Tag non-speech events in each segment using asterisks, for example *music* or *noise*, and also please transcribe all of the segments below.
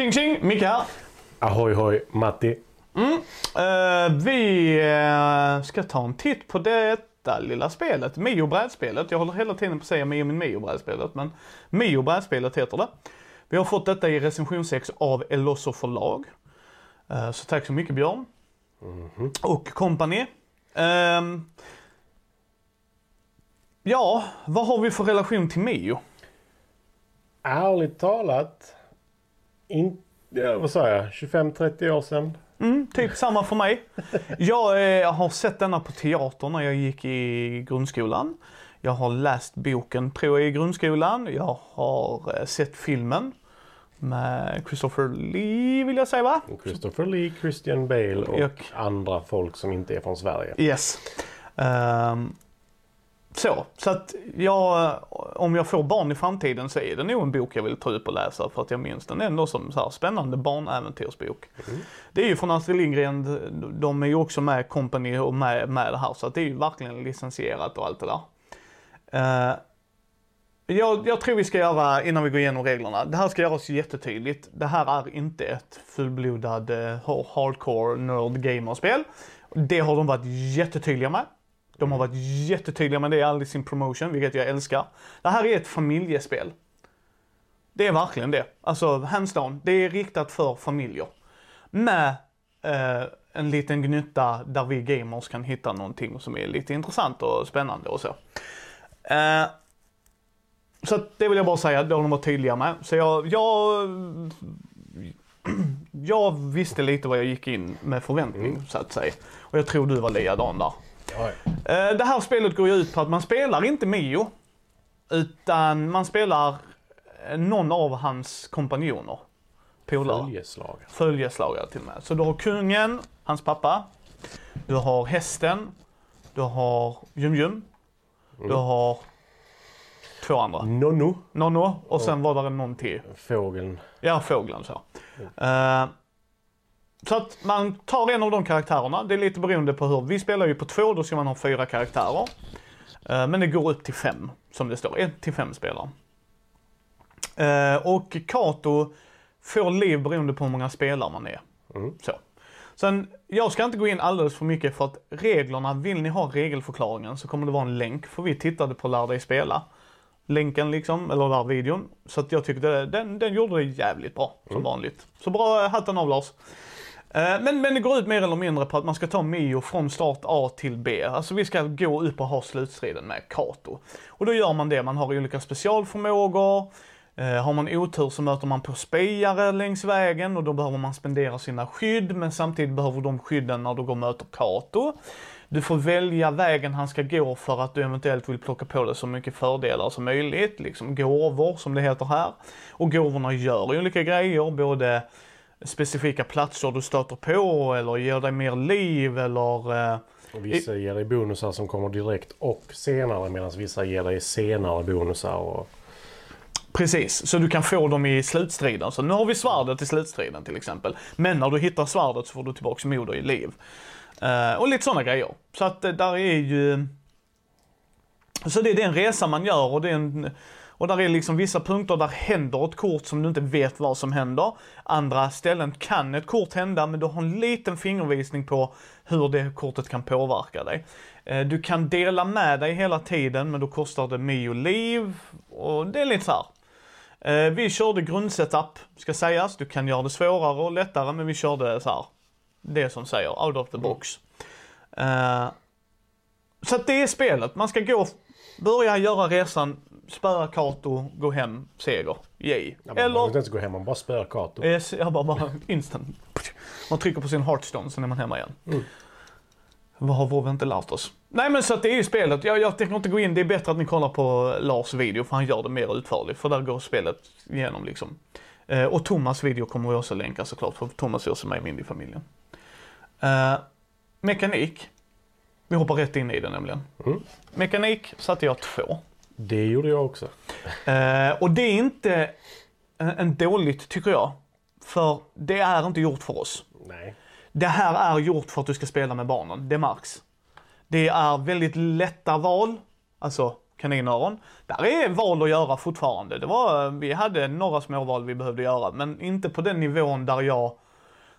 Tjing tjing! Micke här. Ahoy hoj, Matti. Eh, vi eh, ska ta en titt på detta lilla spelet, Mio brädspelet. Jag håller hela tiden på att säga Mio min Mio brädspelet, men Mio brädspelet heter det. Vi har fått detta i recension 6 av Elosso förlag. Eh, så tack så mycket Björn. Och company. Ehm, ja, vad har vi för relation till Mio? Ärligt talat, in, ja, vad sa jag, 25-30 år sedan. Mm, typ samma för mig. Jag eh, har sett denna på teatern när jag gick i grundskolan. Jag har läst boken tror jag i grundskolan. Jag har eh, sett filmen med Christopher Lee vill jag säga va? Christopher Lee, Christian Bale och Och- andra folk som inte är från Sverige. Yes. Ehm, så, så att jag, om jag får barn i framtiden så är det nog en bok jag vill ta upp och läsa för att jag minns den ändå som så här spännande barnäventyrsbok. Det är ju från Astrid Lindgren, de är ju också med Company och med, med det här så att det är ju verkligen licensierat och allt det där. Eh, jag, jag tror vi ska göra, innan vi går igenom reglerna, det här ska göras jättetydligt. Det här är inte ett fullblodad eh, hardcore nerd gamerspel. Det har de varit jättetydliga med. De har varit jättetydliga med det i all sin promotion, vilket jag älskar. Det här är ett familjespel. Det är verkligen det. Alltså, hands down. Det är riktat för familjer. Med eh, en liten gnutta där vi gamers kan hitta någonting som är lite intressant och spännande och så. Eh, så det vill jag bara säga, det har de varit tydliga med. Så jag, jag, *clears throat* jag visste lite vad jag gick in med förväntning så att säga. Och jag tror du var likadan där. Eh, Det här spelet går ju ut på att man spelar inte Mio. Utan man spelar eh, någon av hans kompanjoner. Polare. Följeslagare. Följeslagare till och med. Så du har kungen, hans pappa. Du har hästen. Du har Jum-Jum. Du har två andra. Nonno, Nonno och sen var det någon till. fågeln. Ja, fågeln så. Eh, så att man tar en av de karaktärerna. Det är lite beroende på hur. Vi spelar ju på två, då ska man ha fyra karaktärer. Eh, men det går upp till fem, som det står. Ett till fem spelare. Eh, och Kato får liv beroende på hur många spelare man är. Så. Sen, jag ska inte gå in alldeles för mycket för att reglerna, vill ni ha regelförklaringen så kommer det vara en länk. För vi tittade på Lär dig spela. Länken liksom, eller där videon. Så att jag tyckte den, den gjorde det jävligt bra, som vanligt. Så bra hatten av Lars. Eh, men, men det går ut mer eller mindre på att man ska ta Mio från start A till B. Alltså vi ska gå upp och ha slutstriden med Kato. Och då gör man det, man har olika specialförmågor. Eh, har man otur så möter man på spejare längs vägen och då behöver man spendera sina skydd men samtidigt behöver de skydden när du går och möter Kato. Du får välja vägen han ska gå för att du eventuellt vill plocka på dig så mycket fördelar som möjligt, liksom gåvor som det heter här. Och gåvorna gör olika grejer, både specifika platser du stöter på eller ger dig mer liv eller eh, Och vissa ger dig bonusar som kommer direkt och senare medan vissa ger dig senare bonusar. Och... Precis, så du kan få dem i slutstriden. Så nu har vi svärdet i slutstriden till exempel. Men när du hittar svärdet så får du tillbaks moder i liv. Eh, och lite sådana grejer. Så att eh, där är ju... Så det är den resa man gör och det är en... Och där är liksom vissa punkter där händer ett kort som du inte vet vad som händer. Andra ställen kan ett kort hända men du har en liten fingervisning på hur det kortet kan påverka dig. Eh, Du kan dela med dig hela tiden men då kostar det Mio liv och det är lite så här. Eh, Vi körde grundsetup, ska sägas. Du kan göra det svårare och lättare men vi körde så här. Det som säger out of the box. Eh, så att det är spelet. Man ska gå, börja göra resan, spöa Kato, gå hem, seger. Yay. Ja, man behöver Eller inte ens gå hem, man bara spöar Kato. Yes, jag bara, bara instant. Man trycker på sin Hearthstone, sen är man hemma igen. Vad har vi inte lärt oss? Nej men så att det är ju spelet. Jag, jag tänker inte gå in, det är bättre att ni kollar på Lars video för han gör det mer utförligt. För där går spelet igenom liksom. Eh, och Thomas video kommer vi också länka såklart för Thomas är också med i Mindy-familjen. Eh, mekanik. Vi hoppar rätt in i det nämligen. Mm. Mekanik satte jag två. Det gjorde jag också. Eh, och det är inte en, en dåligt tycker jag. För det är inte gjort för oss. Nej. Det här är gjort för att du ska spela med barnen, det märks. Det är väldigt lätta val. Alltså kaninöron. Där är val att göra fortfarande. Det var, vi hade några småval vi behövde göra, men inte på den nivån där jag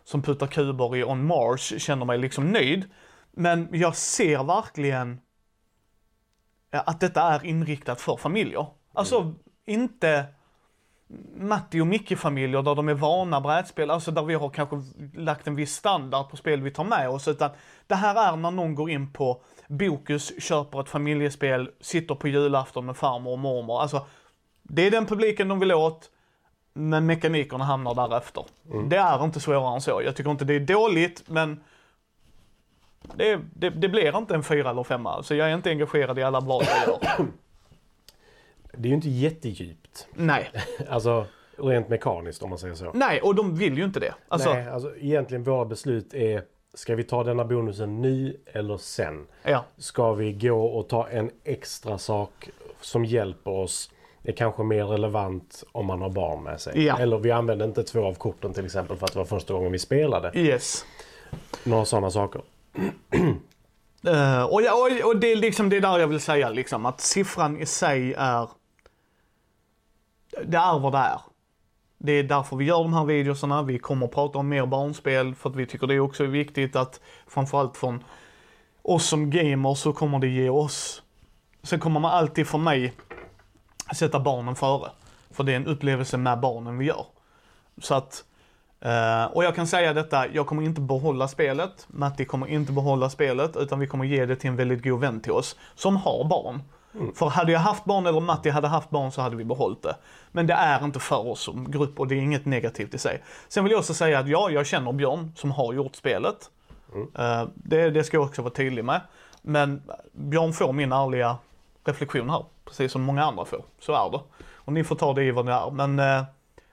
som puttar kuber i On Mars känner mig liksom nöjd. Men jag ser verkligen att detta är inriktat för familjer. Alltså mm. inte Matti och Micke-familjer där de är vana brädspel, alltså där vi har kanske lagt en viss standard på spel vi tar med oss. Utan det här är när någon går in på Bokus, köper ett familjespel, sitter på julafton med farmor och mormor. Alltså, det är den publiken de vill åt, men mekanikerna hamnar därefter. Mm. Det är inte svårare än så. Jag tycker inte det är dåligt, men det, det, det blir inte en fyra eller femma. Så jag är inte engagerad i alla blad jag gör. Det är ju inte jättedjupt. Nej. *laughs* alltså rent mekaniskt om man säger så. Nej, och de vill ju inte det. Alltså... Nej, alltså egentligen våra beslut är Ska vi ta denna bonusen nu eller sen? Ja. Ska vi gå och ta en extra sak som hjälper oss? Det är kanske mer relevant om man har barn med sig. Ja. Eller vi använde inte två av korten till exempel för att det var första gången vi spelade. Yes. Några sådana saker uh, *clears throat* och, ja, och, och, det är liksom det där jag vill säga liksom att siffran i sig är det är vad det är. Det är därför vi gör de här videorna. Vi kommer att prata om mer barnspel för att vi tycker det också är viktigt att framförallt från oss som gamers så kommer det ge oss. Sen kommer man alltid för mig sätta barnen före. För det är en upplevelse med barnen vi gör. Så att, eh, och jag kan säga detta, jag kommer inte behålla spelet. Matti kommer inte behålla spelet utan vi kommer ge det till en väldigt god vän till oss som har barn. Mm. För hade jag haft barn eller Matti hade haft barn så hade vi behållit det. Men det är inte för oss som grupp och det är inget negativt i sig. Sen vill jag också säga att ja, jag känner Björn som har gjort spelet. Mm. Uh, det, det ska jag också vara tydlig med. Men Björn får min ärliga reflektion här, precis som många andra får. Så är det. Och ni får ta det i vad det är. Men uh,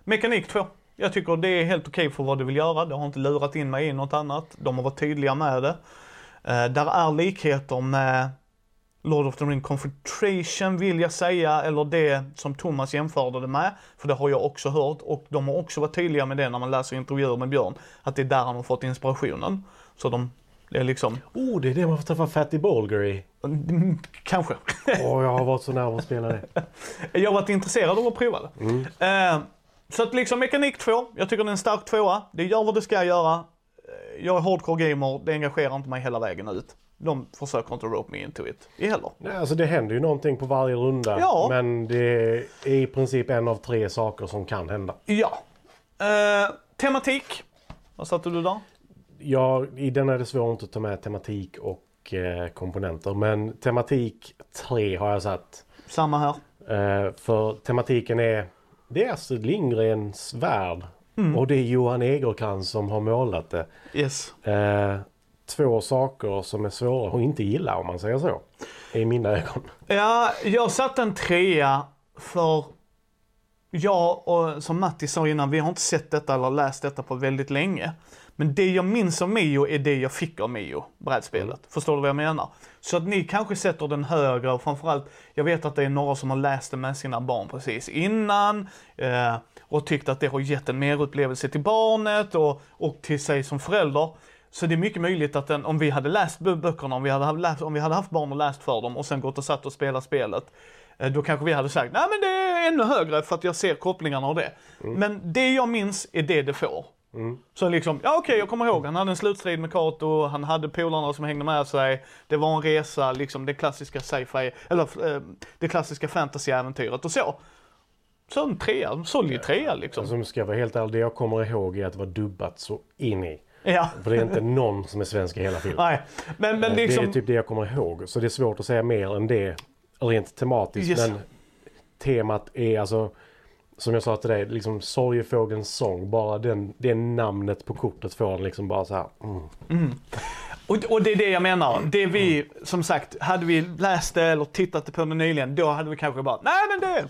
Mekanik 2. Jag tycker det är helt okej för vad du vill göra. Det har inte lurat in mig i något annat. De har varit tydliga med det. Uh, där är likheter med Lord of the Ring Confrontation vill jag säga, eller det som Thomas jämförde det med. För det har jag också hört och de har också varit tydliga med det när man läser intervjuer med Björn. Att det är där han har fått inspirationen. Så de, det är liksom... Oh, det är det man får träffa Fatty Bolger i. Mm, kanske. Åh, oh, jag har varit så nära att spela det. *laughs* jag har varit intresserad av att prova det. Mm. Uh, så att liksom Mekanik 2, jag tycker det är en stark tvåa. Det gör vad det ska göra. Eh, jag är hardcore gamer, det engagerar inte mig hela vägen ut de försöker inte rope me into it heller. Nej, alltså det händer ju någonting på varje runda. Ja. Men det är i princip en av tre saker som kan hända. Ja. Uh, tematik. Vad satte du där? Ja, i den är det svårt att ta med tematik och eh, komponenter. Men tematik 3 har jag satt. Samma här. Eh, för tematiken är, det är Astrid Lindgrens värld. Mm. Och det är Johan Egerkrans som har målat det. Yes. Eh, två saker som är svåra att inte gilla om man säger så. I mina ögon. Ja, jag satte en trea för jag och som Matti sa innan, vi har inte sett detta eller läst detta på väldigt länge. Men det jag minns av Mio är det jag fick av Mio, brädspelet. Mm. Förstår du vad jag menar? Så att ni kanske sätter den högre och framförallt, jag vet att det är några som har läst det med sina barn precis innan eh, och tyckt att det har gett en merupplevelse till barnet och, och till sig som förälder. Så det är mycket möjligt att den, om vi hade läst böckerna, om vi hade, läst, om vi hade haft barn och läst för dem och sen gått och satt och spelat spelet, eh, då kanske vi hade sagt, nej men det är ännu högre för att jag ser kopplingarna av det. Mm. Men det jag minns är det det får. Mm. Så liksom, ja okej okay, jag kommer ihåg, han hade en slutstrid med Kato, han hade polarna som hängde med sig, det var en resa, liksom det klassiska sci-fi, eller äh, det klassiska fantasy-äventyret och så. Så en trea, solid trea liksom. Alltså, ska vara helt ärlig, det jag kommer ihåg är att det var dubbat så in i. Ja. För det är inte någon som är svensk i hela filmen. Nej. Men, men liksom... Det är liksom- typ det jag kommer ihåg. Så det är svårt att säga mer än det rent tematiskt. Yes. Men temat är alltså som jag sa till dig, liksom Sorgefågelns sång. Bara den, det namnet på kortet får en liksom bara så här. Mm. Mm. Och, och, det är det jag menar. Det vi, som sagt, hade vi läst det eller tittat på det nyligen, då hade vi kanske bara, nej men det,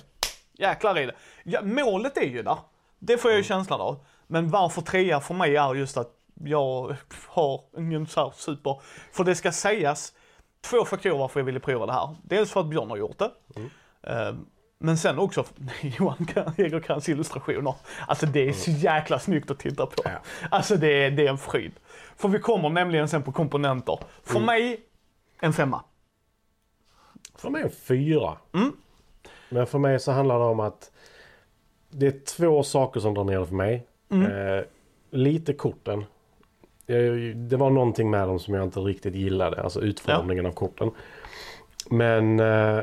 jäklar i det. Ja, målet är ju där. Det får jag ju mm. känslan av. Men varför trea för mig är just att jag har ingen så super... För det ska sägas två faktorer varför jag ville prova det här. Dels för att Björn har gjort det. Mm. Uh, men sen också *laughs* Johan Egerkrans illustrationer. Alltså det är så jäkla snyggt att titta på. Ja. Alltså det är, det är en fryd. För vi kommer nämligen sen på komponenter. För mm. mig, en femma. För mig en fyra. Mm. Men för mig så handlar det om att det är två saker som drar ner det för mig. Mm. Eh, lite korten. Det var någonting med dem som jag inte riktigt gillade. Alltså utformningen av korten. Men eh,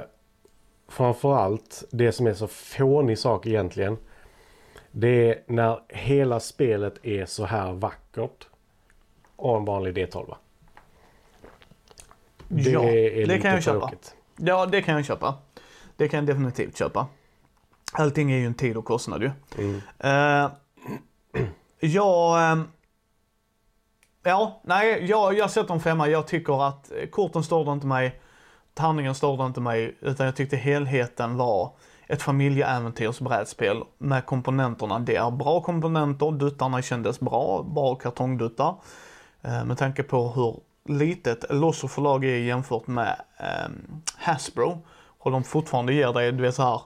framförallt det som är så fånig sak egentligen. Det är när hela spelet är så här vackert. Och en vanlig D12. Det Ja, är det kan jag köpa. tråkigt. Ja, det kan jag köpa. Det kan jag definitivt köpa. Allting är ju en tid och kostnad ju. Mm. *clears throat* Uh, jag... ehm, ja, nej, jag, jag sätter en femma. Jag tycker att eh, korten står det inte mig. Tärningen står det inte mig. Utan jag tyckte helheten var ett familjeäventyrsbrädspel med komponenterna. Det är bra komponenter. Duttarna kändes bra. Bra kartongduttar. Uh, med tanke på hur litet Losso förlag är jämfört med ehm, Hasbro. Och de fortfarande ger dig, du vet så här.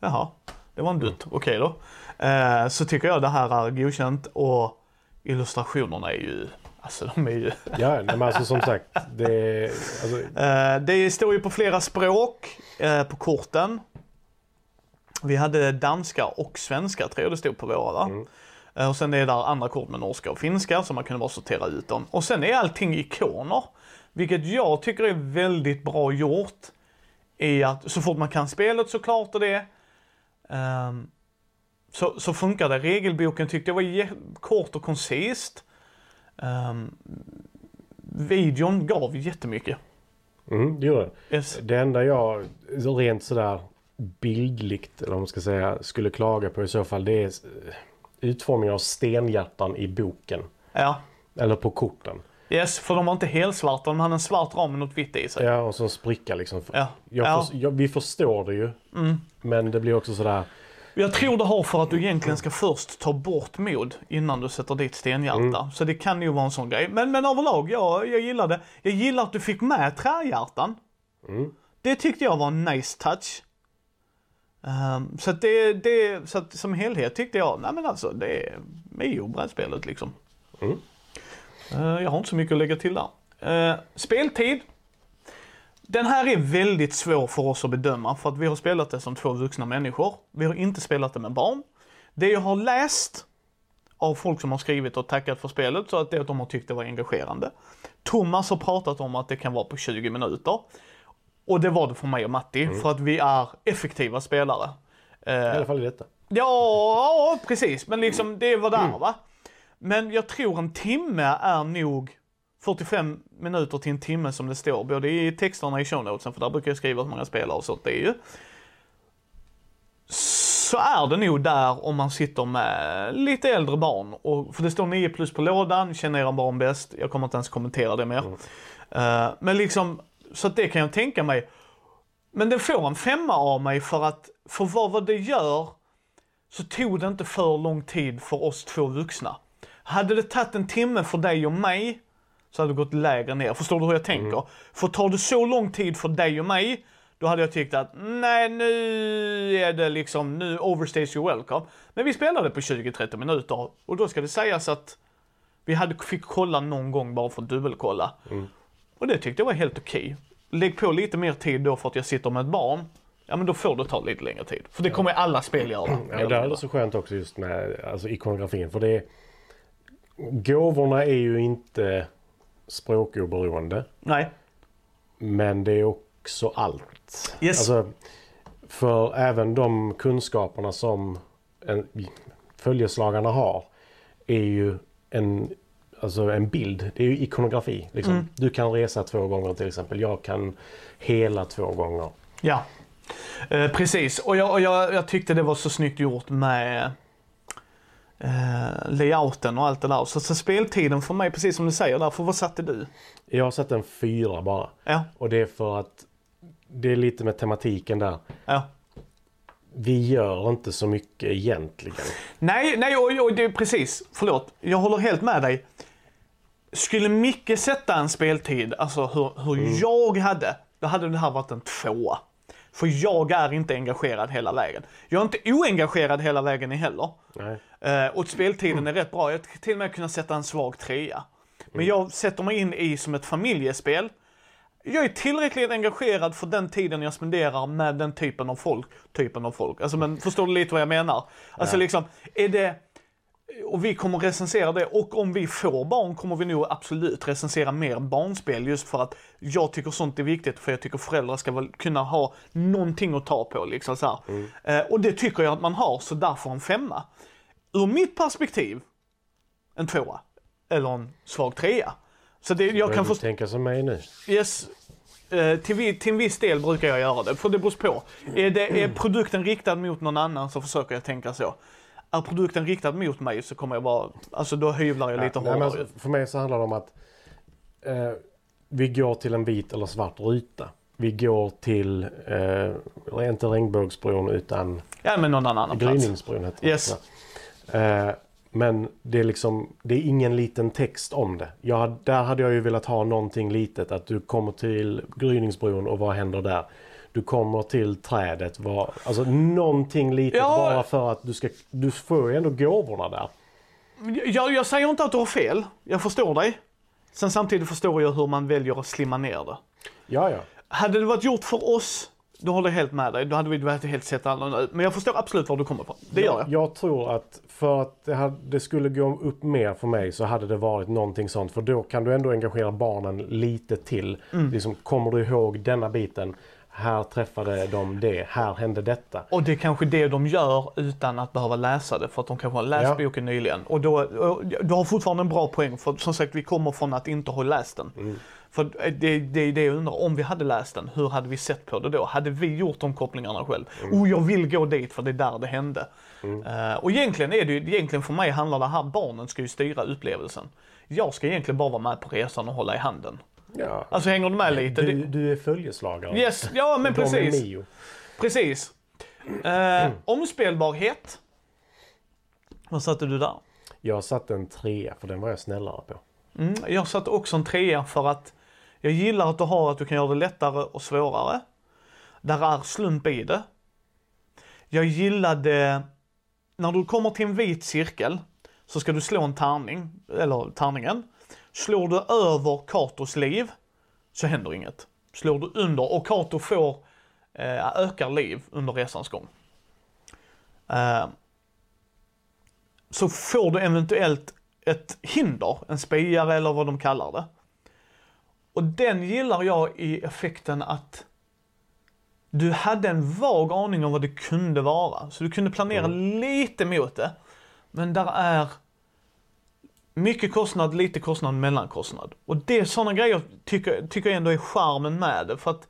Jaha, det var en dutt. Okej då. Eh, så tycker jag det här är godkänt och illustrationerna är ju, alltså de är ju. Ja, nej, men alltså som sagt. Det, alltså, Eh, det står ju på flera språk eh, på korten. Vi hade danska och svenska tror jag det stod på våra va? Mm. Eh, och sen är det där andra kort med norska och finska så man kunde bara sortera ut dem. Och sen är allting ikoner. Vilket jag tycker är väldigt bra gjort. I att så fort man kan spelet såklart och det. ehm, så, så funkar det. Regelboken tyckte jag var kort och koncist. Um, videon gav jättemycket. mm, det gör det. Yes. Det enda jag rent sådär bildligt, eller vad man ska säga, skulle klaga på i så fall det är utformningen av stenhjärtan i boken. Ja. Eller på korten. Yes, för de var inte helsvarta, de hade en svart ram med något vitt i sig. Ja, och så en spricka liksom. Ja. Ja. förs- jag, vi förstår det ju. Mm. Men det blir också sådär. Jag tror det har för att du egentligen ska först ta bort mod innan du sätter dit stenhjärta. Så det kan ju vara en sån grej. Men, men överlag, ja, jag gillar det. Jag gillar att du fick med trähjärtan. Mm. Det tyckte jag var en nice touch. Ehm, så att det, det, så att som helhet tyckte jag, nej men alltså det är Mio-brädspelet liksom. Mm. Eh, jag har inte så mycket att lägga till där. Eh, speltid. Den här är väldigt svår för oss att bedöma för att vi har spelat det som två vuxna människor. Vi har inte spelat det med barn. Det jag har läst av folk som har skrivit och tackat för spelet så att det att de har tyckt det var engagerande. Thomas har pratat om att det kan vara på 20 minuter. Och det var det för mig och Matti för att vi är effektiva spelare. Eh, I alla fall i detta. Ja, precis. Men liksom det var där va. Men jag tror en timme är nog 45 minuter till en timme som det står både i texterna i show notesen, för där brukar jag skriva hur många spelare och sånt det är ju. Så är det nog där om man sitter med lite äldre barn. Och, för det står 9 plus på lådan, känner era barn bäst. Jag kommer inte ens kommentera det mer. Eh, men liksom, så det kan jag tänka mig. Men den får en femma av mig för att, för vad, vad det gör, så tog det inte för lång tid för oss två vuxna. Hade det tagit en timme för dig och mig, så hade det gått lägre ner. Förstår du hur jag tänker? För tar det så lång tid för dig och mig, då hade jag tyckt att nej nu är det liksom, nu overstays you welcome. Men vi spelade på 20-30 minuter och då ska det sägas att vi hade, fick kolla någon gång bara för att dubbelkolla. Och det tyckte jag var helt okej. Lägg på lite mer tid då för att jag sitter med ett barn. Ja men då får det ta lite längre tid. För det kommer alla spel göra. Ja, det är så skönt också just med alltså, ikonografin. För det är, gåvorna är ju inte språkoberoende. Nej. Men det är också allt. Yes. Alltså, för även de kunskaperna som en, följeslagarna har är ju en, alltså en bild. Det är ju ikonografi. Liksom. Mm. Du kan resa två gånger till exempel. Jag kan hela två gånger. Ja. Eh, precis. Och, jag, och jag, jag tyckte det var så snyggt gjort med eh, layouten och allt det där. Så, så speltiden för mig, precis som du säger där, för vad satte du? Jag sett en fyra bara. Ja, Och det är för att det är lite med tematiken där. ja. Vi gör inte så mycket egentligen. Nej, nej, och, och det är precis. Förlåt. Jag håller helt med dig. Skulle Micke sätta en speltid, alltså hur, hur jag hade, då hade det här varit en tvåa. För jag är inte engagerad hela vägen. Jag är inte oengagerad hela vägen heller. Nej. Eh, och speltiden är rätt bra. Jag skulle till och med kunna sätta en svag trea. Men jag sätter mig in i som ett familjespel. jag är tillräckligt engagerad för den tiden jag spenderar med den typen av folk. Typen av folk. Alltså men förstår du lite vad jag menar? Alltså Ja. liksom, är det... Och vi kommer recensera det och om vi får barn kommer vi nog absolut recensera mer barnspel just för att jag tycker sånt är viktigt för jag tycker föräldrar ska kunna ha någonting att ta på liksom så här. Eh, och det tycker jag att man har så därför en femma. Ur mitt perspektiv, en tvåa. Eller en svag trea. Så det, jag kan förstå... tänka som mig nu? Yes. Eh, till, till en viss del brukar jag göra det, för det beror på. Är, det, är produkten riktad mot någon annan så försöker jag tänka så. Är produkten riktad mot mig så kommer jag bara, alltså då hyvlar jag lite Ja, nej, hårdare. men för mig så handlar det om att eh, vi går till en vit eller svart ruta. Vi går till, eh, inte Regnbågsbron utan ja, men någon annan plats. Gryningsbron heter det. Yes. Ja. Eh, men det är liksom, det är ingen liten text om det. Jag, där hade jag ju velat ha någonting litet. Att du kommer till Gryningsbron och vad händer där? Du kommer till trädet. Vad, alltså någonting litet Ja. bara för att du ska, du får ju ändå gåvorna där. Jag, jag säger inte att du har fel, jag förstår dig. Sen samtidigt förstår jag hur man väljer att slimma ner det. Ja, ja. Hade det varit gjort för oss, då håller helt med dig. Då hade vi varit helt sett annorlunda ut. Men jag förstår absolut var du kommer ifrån. Det gör jag. Jag tror att för att det, hade, det skulle gå upp mer för mig så hade det varit någonting sånt. För då kan du ändå engagera barnen lite till. Mm. Liksom, kommer du ihåg denna biten? Här träffade de det. Här hände detta. Och det är kanske det de gör utan att behöva läsa det för att de kanske har läst Ja. boken nyligen. Och då, du har fortfarande en bra poäng för som sagt vi kommer från att inte ha läst den. Mm. För det, det är det jag undrar, om vi hade läst den, hur hade vi sett på det då? Hade vi gjort de kopplingarna själv? Mm. Oh, jag vill gå dit för det är där det hände. Eh, och egentligen är det ju, egentligen för mig handlar det här, barnen ska ju styra upplevelsen. Jag ska egentligen bara vara med på resan och hålla i handen. Ja. Alltså hänger du med lite? Du, du är följeslagare. Yes, ja men precis. Precis. Eh, omspelbarhet. Vad satte du där? Jag satte en trea för den var jag snällare på. Mm, jag satte också en trea för att jag gillar att du har att du kan göra det lättare och svårare. Där är slump i det. Jag gillade, när du kommer till en vit cirkel så ska du slå en tärning, eller tärningen. Slår du över Katos liv så händer inget. Slår du under och Kato får, eh, ökar liv under resans gång. Eh, så får du eventuellt ett hinder, en spejare eller vad de kallar det. Och den gillar jag i effekten att du hade en vag aning om vad det kunde vara. Så du kunde planera lite mot det. Men där är mycket kostnad, lite kostnad, mellankostnad. Och det är sådana grejer tycker, tycker jag ändå är charmen med det. För att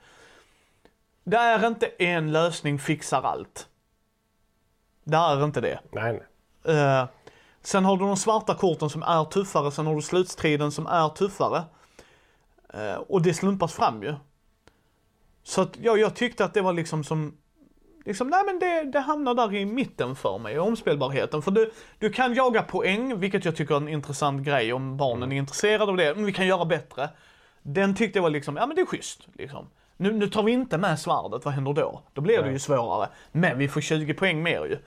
det är inte en lösning fixar allt. Det är inte det. Nej, nej. Eh, sen har du de svarta korten som är tuffare, sen har du slutstriden som är tuffare. Eh, och det slumpas fram ju. Så att ja, jag tyckte att det var liksom som, liksom, nej men det, det hamnar där i mitten för mig, omspelbarheten. För du, du kan jaga poäng, vilket jag tycker är en intressant grej om barnen är intresserade av det. Men vi kan göra bättre. Den tyckte jag var liksom, ja men det är schysst. Liksom. Nu, nu tar vi inte med svärdet, vad händer då? Då blir det ju svårare. Men vi får 20 poäng mer ju.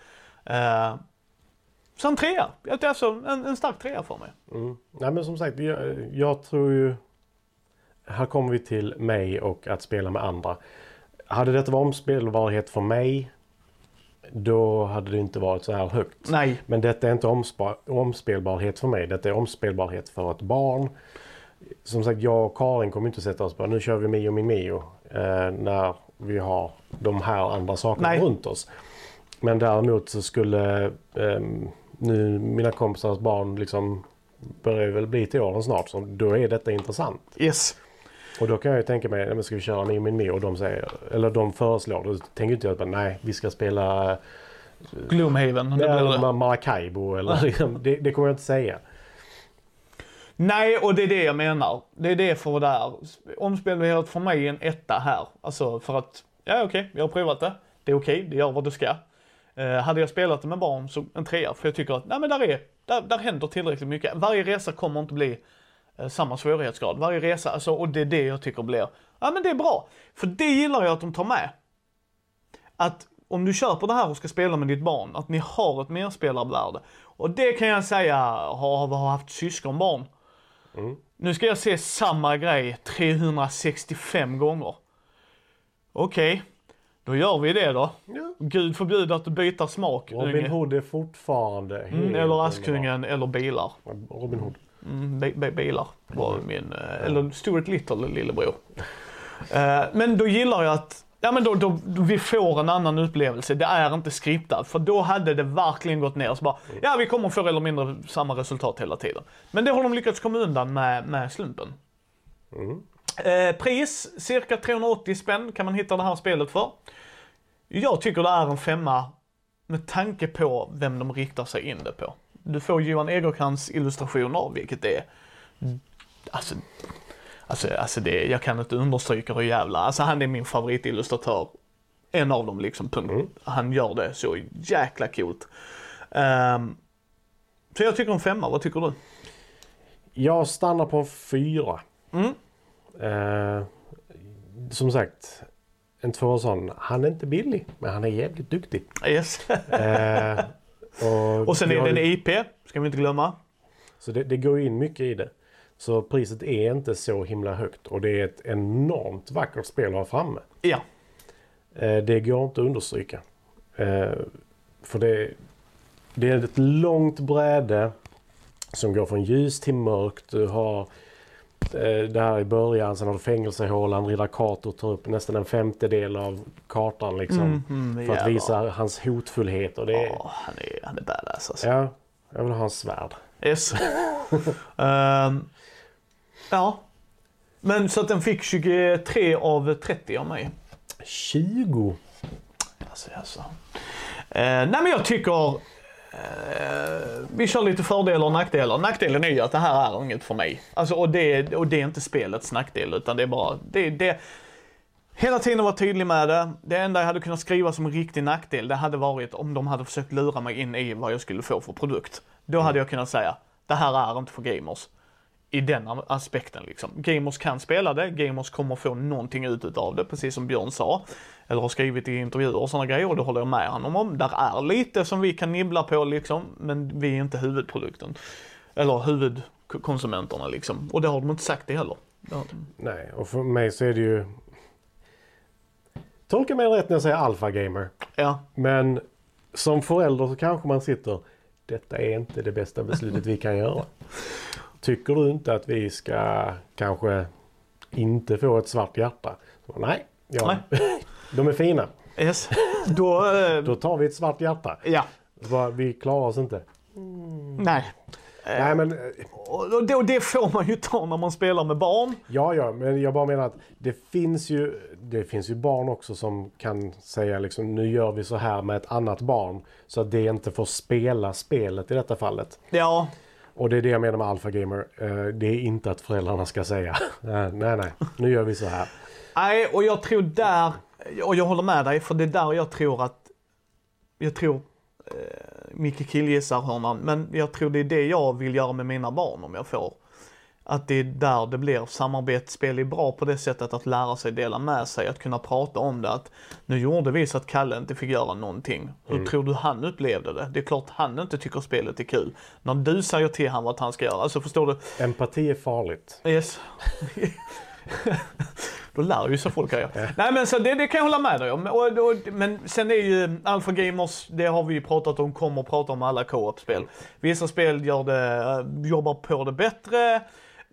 Uh, så en trea. Alltså en, en stark trea för mig. Mm. Nej men som sagt, jag, jag tror ju... Här kommer vi till mig och att spela med andra. Hade detta varit omspelbarhet för mig, då hade det inte varit så här högt. Nej. Men detta är inte omspelbarhet för mig. Detta är omspelbarhet för ett barn. Som sagt, jag och Karin kommer inte sätta oss på nu kör vi Mio min Mio. Eh, när vi har de här andra sakerna Nej. runt oss. Men däremot så skulle ehm, nu mina kompisars barn liksom börjar väl bli till åren snart. Så då är detta intressant. Yes. Och då kan jag ju tänka mig, men ska vi köra Mio min Mio? Och de säger, eller de föreslår. Då tänker inte jag att nej, vi ska spela Gloomhaven. Det blir det. Ma- Maracaibo eller *laughs* liksom, det, det kommer jag inte säga. Nej, och det är det jag menar. Det är det för det här. Omspelbarhet för mig är en etta här. Alltså för att, ja okej, jag har provat det. Det är okej, det gör vad det ska. Eh, hade jag spelat det med barn så en trea, för jag tycker att, nej men där är, där, där händer tillräckligt mycket. Varje resa kommer inte bli eh, samma svårighetsgrad. Varje resa, alltså, och det är det jag tycker blir, ja men det är bra. För det gillar jag att de tar med. Att om du köper det här och ska spela med ditt barn, att ni har ett merspelarvärde. Och det kan jag säga, har, har haft syskonbarn. nu ska jag se samma grej 365 gånger. Okej, då gör vi det då. Ja. Gud förbjude att du byter smak. Robin. Hood är fortfarande Mm, eller. Askungen eller bilar. Robin Hood. Mm, bi- bi- bilar var min, eh, eller Stuart Little lillebror. Eh, men då gillar jag att Ja men då, då, då vi får en annan upplevelse. Det är inte skriptat. För då hade det verkligen gått ner. Så bara, ja vi kommer få eller mindre samma resultat hela tiden. Men det har de lyckats komma undan med, med slumpen. Mm. Eh, pris, cirka 380 spänn kan man hitta det här spelet för. Jag tycker det är en femma med tanke på vem de riktar sig in det på. Du får Johan Egerkrans illustrationer, vilket är... Alltså, alltså, alltså det, jag kan inte understryka hur jävla... Alltså han är min favoritillustratör. En av dem liksom, punkt. Mm. Han gör det så jäkla coolt. Ehm, så jag tycker en femma, vad tycker du? Jag stannar på en fyra. Mm. Eh, som sagt, en två sån. Han är inte billig, men han är jävligt duktig. Yes. *laughs* Eh, och Och sen är det en IP, ska vi inte glömma. Så det, det går in mycket i det. Så priset är inte så himla högt och det är ett enormt vackert spel att ha framme. Ja. Eh, det går inte att understryka. Eh, för det, det är ett långt bräde som går från ljus till mörkt. Du har där i början, sen har du fängelsehålan. Riddar Kato tar upp nästan en femtedel av kartan liksom. Mm, för att visa hans hotfullhet. Och det är, Ja, han är, han är badass alltså. ja, jag vill ha en svärd. Yes. *laughs* Ehm, ja. Men så att den fick 23 av 30 av mig. 20. Alltså, alltså. Eh, nej men jag tycker eh, vi kör lite fördelar och nackdelar. Nackdelen är ju att det här är inget för mig. Alltså, och, det, och det är inte spelets nackdel utan det är bara, det, det, Hela tiden var tydlig med det. Det enda jag hade kunnat skriva som en riktig nackdel, det hade varit om de hade försökt lura mig in i vad jag skulle få för produkt. Då hade jag kunnat säga, det här är inte för gamers. I den aspekten liksom. Gamers kan spela det, gamers kommer få någonting ut utav det, precis som Björn sa. Eller har skrivit i intervjuer och sådana grejer och det håller jag med honom om. Där är lite som vi kan nibbla på liksom, men vi är inte huvudprodukten. Eller huvudkonsumenterna liksom. Och det har de inte sagt det heller. Nej, och för mig så är det ju... Tolka mig rätt när jag säger alpha gamer. Ja, Men som förälder så kanske man sitter... Detta är inte det bästa beslutet vi kan göra. *laughs* Tycker du inte att vi ska kanske inte få ett svart hjärta? Så, nej, ja, *laughs* de är fina. yes. Då, eh, Då tar vi ett svart hjärta. ja, bara, vi klarar oss inte. nej. Nej men, eh, Och det, det får man ju ta när man spelar med barn. ja ja, men jag bara menar att det finns ju, det finns ju barn också som kan säga liksom nu gör vi så här med ett annat barn. Så att det inte får spela spelet i detta fallet. Ja, och det är det jag menar med Alpha Gamer. Eh, det är inte att föräldrarna ska säga *laughs* nej, nej, nu gör vi så här. nej och jag tror där, och jag håller med dig, för det är där jag tror att, jag tror, eh, Micke killgissar hörnan, men jag tror det är det jag vill göra med mina barn om jag får. Att det är där det blir samarbetsspel är bra på det sättet att lära sig dela med sig, att kunna prata om det. Att nu gjorde vi så att Kalle inte fick göra någonting. Hur tror du han upplevde det? Det är klart han inte tycker spelet är kul. När du säger till honom vad han ska göra, alltså förstår du? Empati är farligt. Yes. *laughs* Då lär ju sig folk grejer. Nej men så det, det kan jag hålla med dig om. Och, och, men sen är ju Alpha Gamers, det har vi ju pratat om, kommer att prata om alla co-op-spel. Vissa spel gör det, eh, jobbar på det bättre.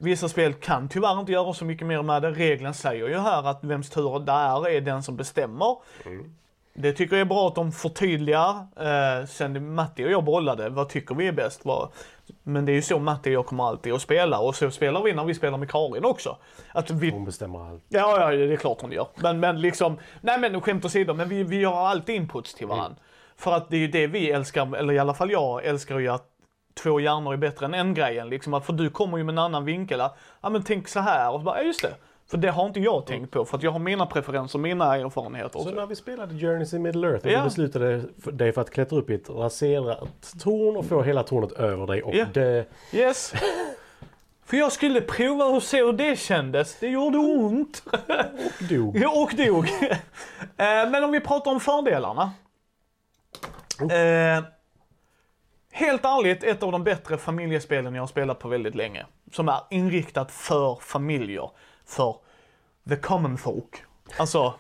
Vissa spel kan tyvärr inte göra så mycket mer med det. Regeln säger ju här att vems tur det är, är den som bestämmer. Det tycker jag är bra att de förtydligar. Eh, sen Matti och jag bollade, vad tycker vi är bäst? Vad, men det är ju så Matti och jag kommer alltid att spela och så spelar vi när vi spelar med Karin också. Att vi, Hon bestämmer allt. ja, ja, det är klart hon gör. Men, men liksom, nej men skämt åsido, men vi, vi har alltid inputs till varandra. För att det är ju det vi älskar, eller i alla fall jag älskar ju att två hjärnor är bättre än en grejen. Liksom att, för du kommer ju med en annan vinkel. Ja men tänk så här och så bara, ja just det. För det har inte jag tänkt på, för att jag har mina preferenser, mina erfarenheter. Så när vi spelade Journeys in Middle Earth och Ja. du beslutade för- dig för att klättra upp i ett raserat torn och få hela tornet över dig och Ja. dö. Yes. *laughs* För jag skulle prova och se hur det kändes. Det gjorde ont. Och dog. Ja, och dog. *laughs* Eh, Men om vi pratar om fördelarna. Eh, helt ärligt, ett av de bättre familjespelen jag har spelat på väldigt länge. som är inriktat för familjer, för the common folk. Alltså,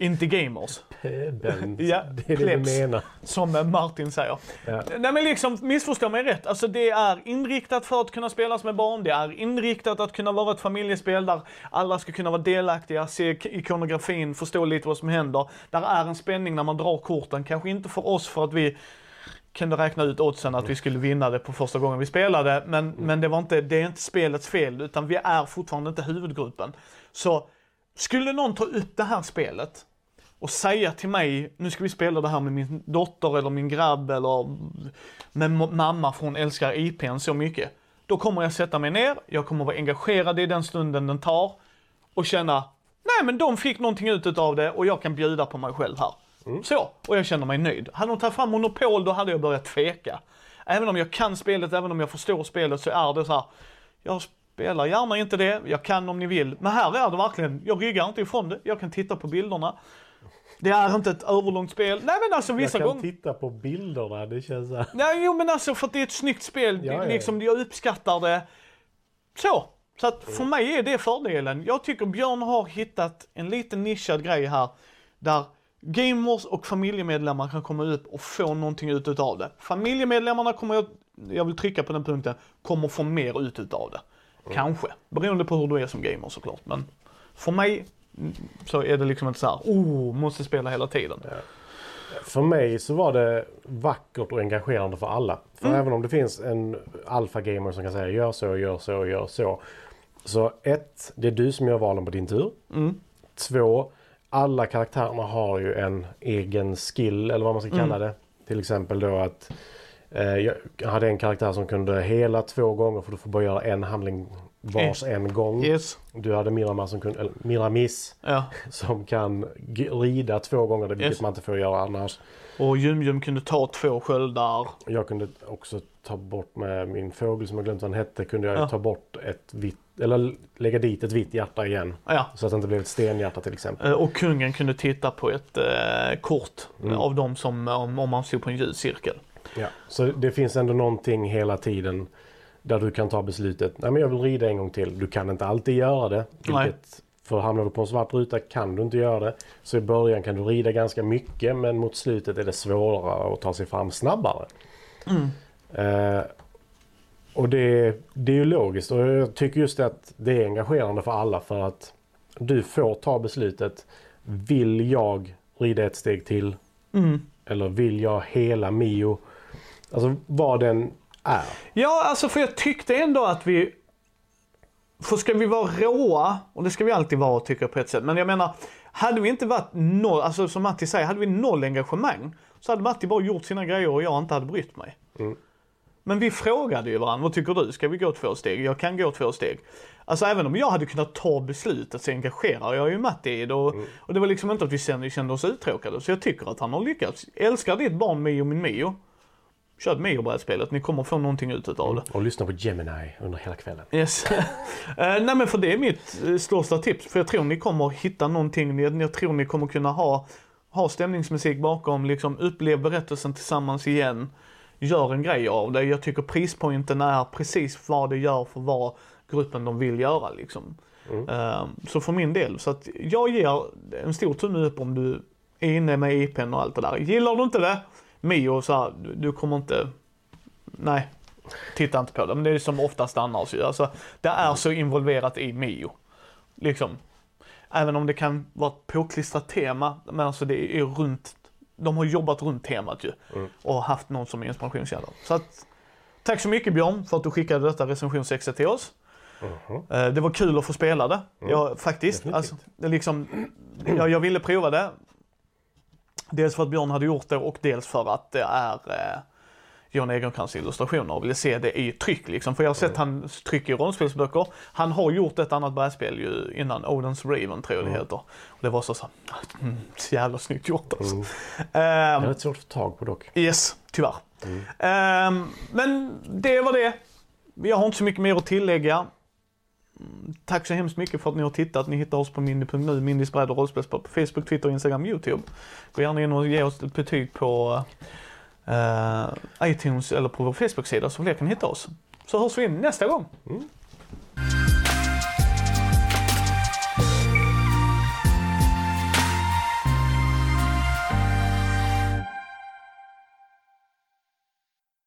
inte gamers. Pöbeln. *laughs* Ja, det är det plebs. du menar. Som eh, Martin säger. Ja. Nej men liksom, missförstå mig rätt. Alltså det är inriktat för att kunna spelas med barn. Det är inriktat att kunna vara ett familjespel där alla ska kunna vara delaktiga, se ikonografin, förstå lite vad som händer. Där är en spänning när man drar korten. Kanske inte för oss för att vi kunde räkna ut oddsen att vi skulle vinna det på första gången vi spelade. Men, men det, var inte, det är inte spelets fel, utan vi är fortfarande inte huvudgruppen. Så skulle någon ta upp det här spelet och säga till mig, nu ska vi spela det här med min dotter eller min grabb eller med mamma för hon älskar IPn så mycket. Då kommer jag sätta mig ner, jag kommer vara engagerad i den stunden den tar och känna, nej men de fick någonting ut av det och jag kan bjuda på mig själv här. Så, och jag känner mig nöjd. Hade de tagit fram Monopol då hade jag börjat tveka. Även om jag kan spelet, även om jag förstår spelet så är det så här, jag spelar gärna inte det, jag kan om ni vill. Men här är det verkligen, jag ryggar inte ifrån det, jag kan titta på bilderna. Det är inte ett överlångt spel. Nej men alltså Jag vissa kan gånger. titta på bilderna, det känns så här. Nej jo men alltså för att det är ett snyggt spel, Ja, ja, ja. liksom jag uppskattar det. Så. Så att för mig är det fördelen. Jag tycker Björn har hittat en liten nischad grej här. Där gamers och familjemedlemmar kan komma upp och få någonting ut utav det. Familjemedlemmarna kommer jag, jag vill trycka på den punkten, kommer få mer ut utav det. Kanske. Beroende på hur du är som gamer såklart. Men för mig mm, så är det liksom inte så här, oh, måste spela hela tiden. För mig så var det vackert och engagerande för alla. För Mm. även om det finns en alfa-gamer som kan säga gör så, gör så, gör så. Så ett, det är du som gör valen på din tur. Mm. Två, alla karaktärerna har ju en egen skill eller vad man ska Mm. kalla det. Till exempel då att eh, jag hade en karaktär som kunde hela två gånger för du får bara göra en handling vars en gång. Yes. Du hade Miramas som kunde, eller Miramis Ja. *laughs* som kan rida två gånger, vilket Yes. man inte får göra annars. Och Jum-Jum kunde ta två sköldar. Jag kunde också ta bort med min fågel som jag glömt vad den hette. Kunde jag Ja. ta bort ett vitt, eller lägga dit ett vitt hjärta igen. Ja. Så att det inte blev ett stenhjärta till exempel. Eh, Och kungen kunde titta på ett eh, kort Mm. av dem som, om, om man stod på en ljus cirkel. Ja. Så det finns ändå någonting hela tiden där du kan ta beslutet. Nej men jag vill rida en gång till. Du kan inte alltid göra det. Vilket, för hamnar du på en svart ruta kan du inte göra det. Så i början kan du rida ganska mycket men mot slutet är det svårare att ta sig fram snabbare. Mm. Eh, och det, det är ju logiskt och jag tycker just att det är engagerande för alla för att du får ta beslutet. Vill jag rida ett steg till? Mm. Eller vill jag hela Mio? Alltså vad den är. Ja, alltså för jag tyckte ändå att vi... För ska vi vara råa, och det ska vi alltid vara tycker jag på ett sätt, men jag menar, hade vi inte varit noll, alltså som Matti säger, hade vi noll engagemang så hade Matti bara gjort sina grejer och jag inte hade brytt mig. Mm. Men vi frågade ju varandra, vad tycker du? Ska vi gå två steg? Jag kan gå två steg. Alltså även om jag hade kunnat ta beslutet så engagerar jag ju Matti i det och, och det var liksom inte att vi kände, kände oss uttråkade. Så jag tycker att han har lyckats. Älskar ditt barn Mio min Mio? Kör ett Mio-brädspelet, ni kommer få någonting ut utav det. Och lyssna på Gemini under hela kvällen. Yes. *laughs* Eh, nej men för det är mitt eh, största tips. För jag tror ni kommer hitta någonting. Jag tror ni kommer kunna ha, ha stämningsmusik bakom. Liksom upplev berättelsen tillsammans igen. Gör en grej av det. Jag tycker prispointen är precis vad det gör för vad gruppen de vill göra liksom. Eh, så för min del. Så att jag ger en stor tumme upp om du är inne med IPn och allt det där. Gillar du inte det, Mio, så här, du, du kommer inte, nej, titta inte på det. Men det är som oftast annars ju. Alltså, det är så involverat i Mio. Liksom. Även om det kan vara ett påklistrat tema, men alltså det är runt, de har jobbat runt temat ju. Och haft någon som inspirationskälla. Så att, tack så mycket Björn för att du skickade detta recensionsexa till oss. Eh, Det var kul att få spela det. Ja, faktiskt. Definitivt. Alltså, det liksom, jag, jag ville prova det. Dels för att Björn hade gjort det och dels för att det är eh, Jon Egerkrans illustrationer och ville se det i tryck liksom. För jag har sett hans tryck i rollspelsböcker. Han har gjort ett annat brädspel ju innan, Odens Raven tror jag det heter. Och det var så, så, mm, så jävla snyggt gjort alltså. Mm. Ehm, Det är svårt att få tag på dock. Yes, tyvärr. Ehm, men det var det. Jag har inte så mycket mer att tillägga. Mm, Tack så hemskt mycket för att ni har tittat. Ni hittar oss på mindy.nu, Mindys bräd och rollspelspodd på Facebook, Twitter, Instagram, YouTube. Gå gärna in och ge oss ett betyg på uh, iTunes eller på vår Facebook-sida så fler kan hitta oss. Så hörs vi nästa gång. Mm.